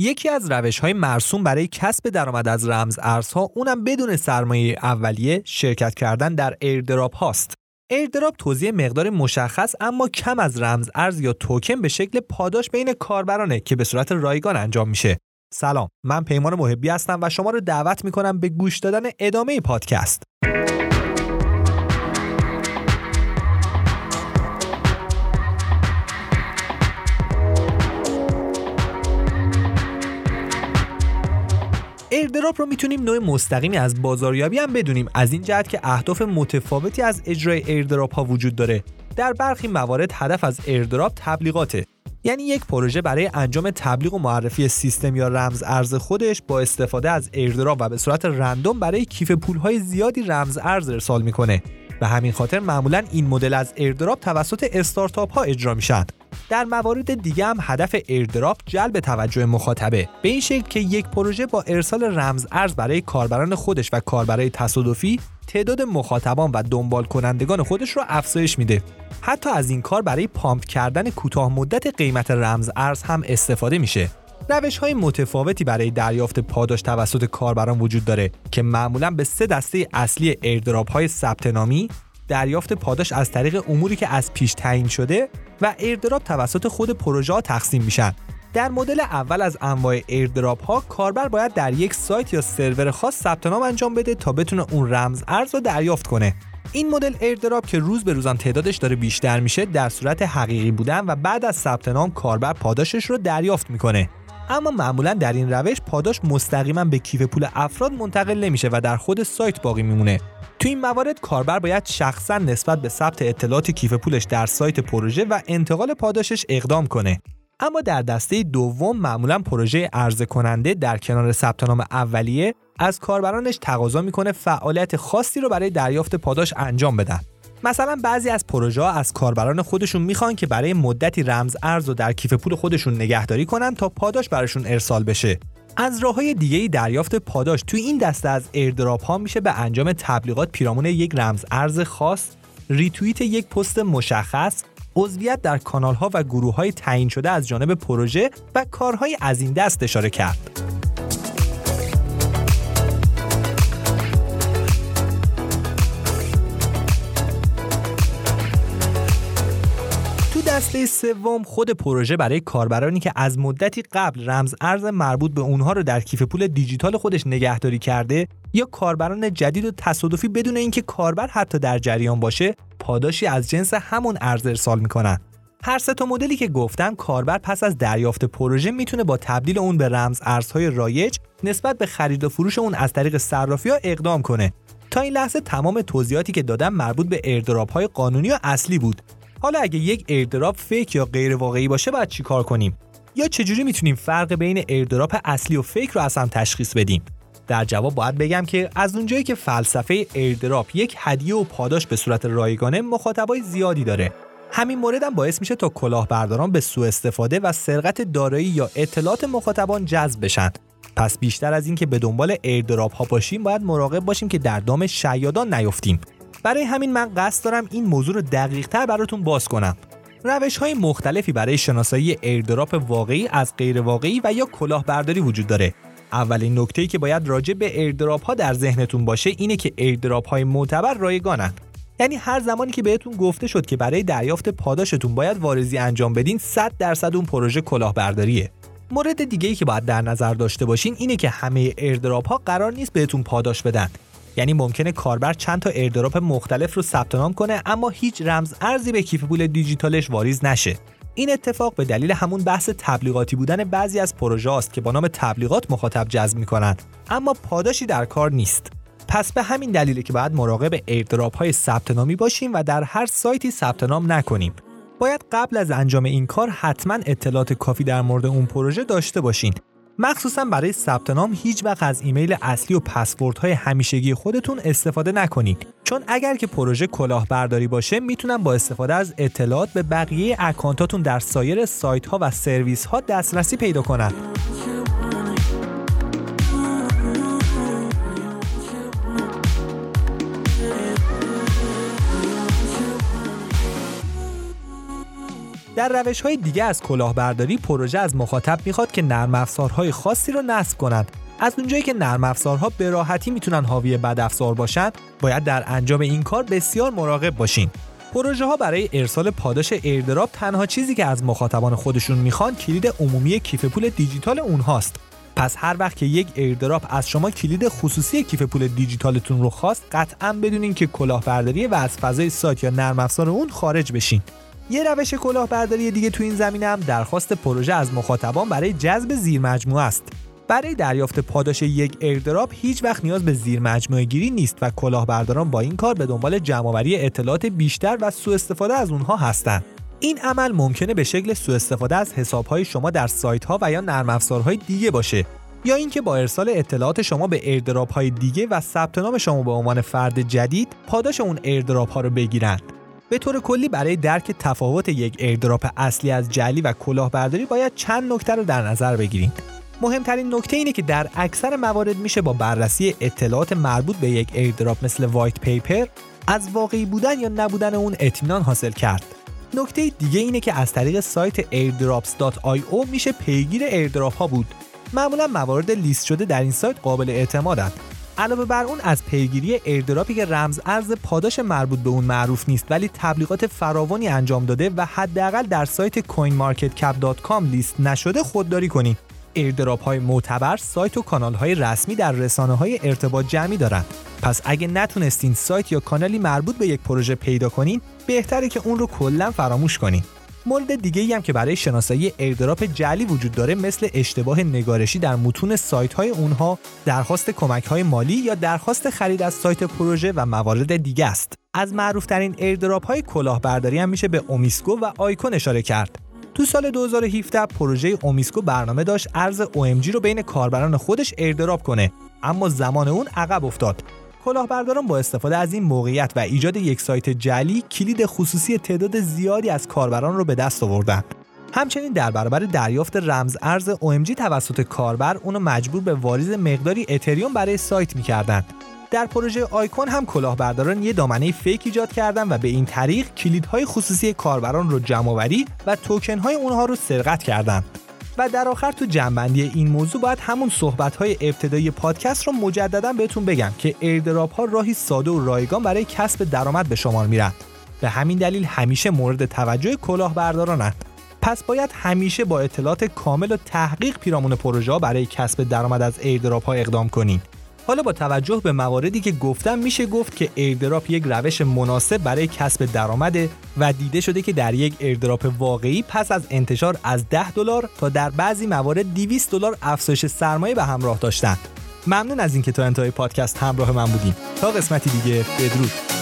یکی از روش های مرسوم برای کسب درآمد از رمز ارزها اونم بدون سرمایه اولیه شرکت کردن در airdrop هاست. airdrop توزیع مقدار مشخص اما کم از رمز ارز یا توکن به شکل پاداش بین کاربرانه که به صورت رایگان انجام میشه. سلام من پیمان محبی هستم و شما رو دعوت می‌کنم به گوش دادن ادامه پادکست. airdrop رو می‌تونیم نوع مستقیمی از بازاریابی هم بدونیم. از این جهت که اهداف متفاوتی از اجرای airdrop ها وجود داره. در برخی موارد هدف از airdrop تبلیغاته. یعنی یک پروژه برای انجام تبلیغ و معرفی سیستم یا رمز ارز خودش با استفاده از airdrop و به صورت random برای کیف پولهای زیادی رمز ارز ارسال می‌کنه. به همین خاطر معمولا این مدل از airdrop توسط استارتاپ ها اجرا میشن. در موارد دیگه هم هدف airdrop جلب توجه مخاطبه. به این شکل که یک پروژه با ارسال رمز ارز برای کاربران خودش و کاربرای تصادفی تعداد مخاطبان و دنبال کنندگان خودش رو افزایش میده. حتی از این کار برای pump کردن کوتاه مدت قیمت رمز ارز هم استفاده میشه. روش های متفاوتی برای دریافت پاداش توسط کاربران وجود داره که معمولا به سه دسته اصلی airdrop های ثبت نامی دریافت پاداش از طریق اموری که از پیش تعیین شده و airdrop توسط خود پروژه ها تقسیم میشن. در مدل اول از انواع airdrop ها کاربر باید در یک سایت یا سرور خاص ثبت نام انجام بده تا بتونه اون رمز ارز رو دریافت کنه. این مدل ایردراپ که روز به روزان تعدادش داره بیشتر میشه در صورت حقیقی بودن و بعد از ثبت نام کاربر پاداشش رو دریافت می‌کنه. اما معمولا در این روش پاداش مستقیما به کیف پول افراد منتقل نمیشه و در خود سایت باقی میمونه. تو این موارد کاربر باید شخصا نسبت به ثبت اطلاعات کیف پولش در سایت پروژه و انتقال پاداشش اقدام کنه. اما در دسته دوم معمولا پروژه عرضه کننده در کنار ثبت نام اولیه از کاربرانش تقاضا می‌کنه فعالیت خاصی رو برای دریافت پاداش انجام بدن. مثلا بعضی از پروژه ها از کاربران خودشون می‌خوان که برای مدتی رمز ارز رو در کیف پول خودشون نگهداری کنن تا پاداش براشون ارسال بشه از راه های دیگه دریافت پاداش توی این دسته از airdrop ها میشه به انجام تبلیغات پیرامون یک رمز ارز خاص ریتوییت یک پست مشخص عضویت در کانال ها و گروه های تعیین شده از جانب پروژه و کارهای از این دست اشاره کرد. دسته سوم خود پروژه برای کاربرانی که از مدتی قبل رمز ارز مربوط به اونها رو در کیف پول دیجیتال خودش نگهداری کرده یا کاربران جدید و تصادفی بدون اینکه کاربر حتی در جریان باشه پاداشی از جنس همون ارز ارسال می‌کنن. هر سه تا مدلی که گفتم کاربر پس از دریافت پروژه می‌تونه با تبدیل اون به رمز ارزهای رایج نسبت به خرید و فروش اون از طریق صرافی اقدام کنه. تا این لحظه تمام توضیحاتی که دادم مربوط به ایردراپ های قانونی و اصلی بود. حالا اگه یک airdrop fake یا غیر واقعی باشه باید چیکار کنیم؟ یا چجوری می‌تونیم فرق بین airdrop اصلی و fake رو اصلا تشخیص بدیم؟ در جواب باید بگم که از اونجایی که فلسفه airdrop یک هدیه و پاداش به صورت رایگانه مخاطبای زیادی داره. همین مورد هم باعث میشه تا کلاهبرداران به سوء استفاده و سرقت دارایی یا اطلاعات مخاطبان جذب بشن. پس بیشتر از اینکه به دنبال airdrop ها باشیم باید مراقب باشیم که در دام شیادان نیفتیم. برای همین من قصد دارم این موضوع رو دقیق تر براتون باز کنم. روش های مختلفی برای شناسایی airdrop واقعی از غیر واقعی و یا کلاهبرداری وجود داره. اولین نکته که باید راجع به airdrop ها در ذهنتون باشه اینه که airdrop های معتبر رایگانن. یعنی هر زمانی که بهتون گفته شد که برای دریافت پاداشتون باید واریزی انجام بدین 100 درصد اون پروژه کلاهبرداریه. مورد دیگه ای که باید در نظر داشته باشین اینه که همه airdrop ها قرار نیست بهتون پاداش بدن. یعنی ممکنه کاربر چند تا airdrop مختلف رو ثبت نام کنه اما هیچ رمز ارزی به کیف پول دیجیتالش واریز نشه. این اتفاق به دلیل همون بحث تبلیغاتی بودن بعضی از پروژه است که با نام تبلیغات مخاطب جذب می‌کنند. اما پاداشی در کار نیست. پس به همین دلیله که باید مراقب airdrop های ثبت نامی باشیم و در هر سایتی ثبت نام نکنیم. باید قبل از انجام این کار حتما اطلاعات کافی در مورد اون پروژه داشته باشین. مخصوصا برای ثبت نام هیچ وقت از ایمیل اصلی و های همیشگی خودتون استفاده نکنید. چون اگر که پروژه کلاهبرداری باشه می‌تونن با استفاده از اطلاعات به بقیه اکانتاتون در سایر سایت ها و سرویس ها دسترسی پیدا کنند در روش های دیگه از کلاهبرداری پروژه از مخاطب می‌خواد که نرم افزارهای خاصی رو نصب کنند. از اونجایی که نرم افزارها به راحتی می‌تونن حاوی بد افزار باشن باید در انجام این کار بسیار مراقب باشین. پروژه ها برای ارسال پاداش ایردراپ تنها چیزی که از مخاطبان خودشون می‌خوان کلید عمومی کیف پول دیجیتال اونهاست. پس هر وقت که یک ایردراپ از شما کلید خصوصی کیف پول دیجیتالتون رو خواست قطعا بدونین که کلاهبرداری و از فضای سایت یا نرم افزار اون خارج بشین. یه روش کلاهبرداری دیگه تو این زمینه هم درخواست پروژه از مخاطبان برای جذب زیر مجموعه است برای دریافت پاداش یک ایردراپ هیچ وقت نیاز به زیر مجموعه گیری نیست و کلاهبرداران با این کار به دنبال جمعآوری اطلاعات بیشتر و سوء استفاده از اونها هستند. این عمل ممکنه به شکل سوء استفاده از حسابهای شما در سایت ها و یا نرم افزارهای دیگه باشه یا اینکه با ارسال اطلاعات شما به ایردراپ های دیگه و ثبت نام شما به عنوان فرد جدید پاداش اون ایردراپ ها رو بگیرند. به طور کلی برای درک تفاوت یک ایردراپ اصلی از جعلی و کلاهبرداری باید چند نکته رو در نظر بگیرید. مهمترین نکته اینه که در اکثر موارد میشه با بررسی اطلاعات مربوط به یک ایردراپ مثل white paper از واقعی بودن یا نبودن اون اطمینان حاصل کرد. نکته دیگه اینه که از طریق سایت airdrops.io میشه پیگیر ایردراپ ها بود. معمولا موارد لیست شده در این سایت قابل اعتمادند. علاوه بر اون از پیگیری ایردراپی که رمز ارز پاداش مربوط به اون معروف نیست ولی تبلیغات فراوانی انجام داده و حداقل در سایت coinmarketcap.com لیست نشده خودداری کنید. ایردراپ های معتبر سایت و کانال های رسمی در رسانه های ارتباط جمعی دارند پس اگه نتونستین سایت یا کانالی مربوط به یک پروژه پیدا کنین بهتره که اون رو کلا فراموش کنین مورد دیگه هم که برای شناسایی ایردراپ جعلی وجود داره مثل اشتباه نگارشی در متون سایت های اونها درخواست کمک های مالی یا درخواست خرید از سایت پروژه و موارد دیگه است. از معروفترین ایردراپ های کلاهبرداری هم میشه به OmiseGO و آیکون اشاره کرد. تو سال 2017 پروژه OmiseGO برنامه داشت ارز OMG رو بین کاربران خودش ایردراپ کنه اما زمان اون عقب افتاد. کلاهبرداران با استفاده از این موقعیت و ایجاد یک سایت جعلی کلید خصوصی تعداد زیادی از کاربران رو به دست آوردن همچنین در برابر دریافت رمز ارز OMG توسط کاربر اونو مجبور به واریز مقداری اتریوم برای سایت می‌کردند در پروژه آیکون هم کلاهبرداران یه دامنه fake ایجاد کردن و به این طریق کلیدهای خصوصی کاربران رو جمعآوری و توکنهای اونها رو سرقت کردند. و در آخر تو جمع‌بندی این موضوع باید همون صحبت های ابتدایی پادکست رو مجددا بهتون بگم که ایردراپ ها راهی ساده و رایگان برای کسب درآمد به شمار میرن. به همین دلیل همیشه مورد توجه کلاهبردارانند پس باید همیشه با اطلاعات کامل و تحقیق پیرامون پروژه برای کسب درآمد از ایردراپ ها اقدام کنید حالا با توجه به مواردی که گفتم میشه گفت که ایردراپ یک روش مناسب برای کسب درآمد و دیده شده که در یک ایردراپ واقعی پس از انتشار از 10 دلار تا در بعضی موارد 200 دلار افزایش سرمایه به همراه داشتند. ممنون از اینکه تا انتهای پادکست همراه من بودیم. تا قسمتی دیگه بدرود.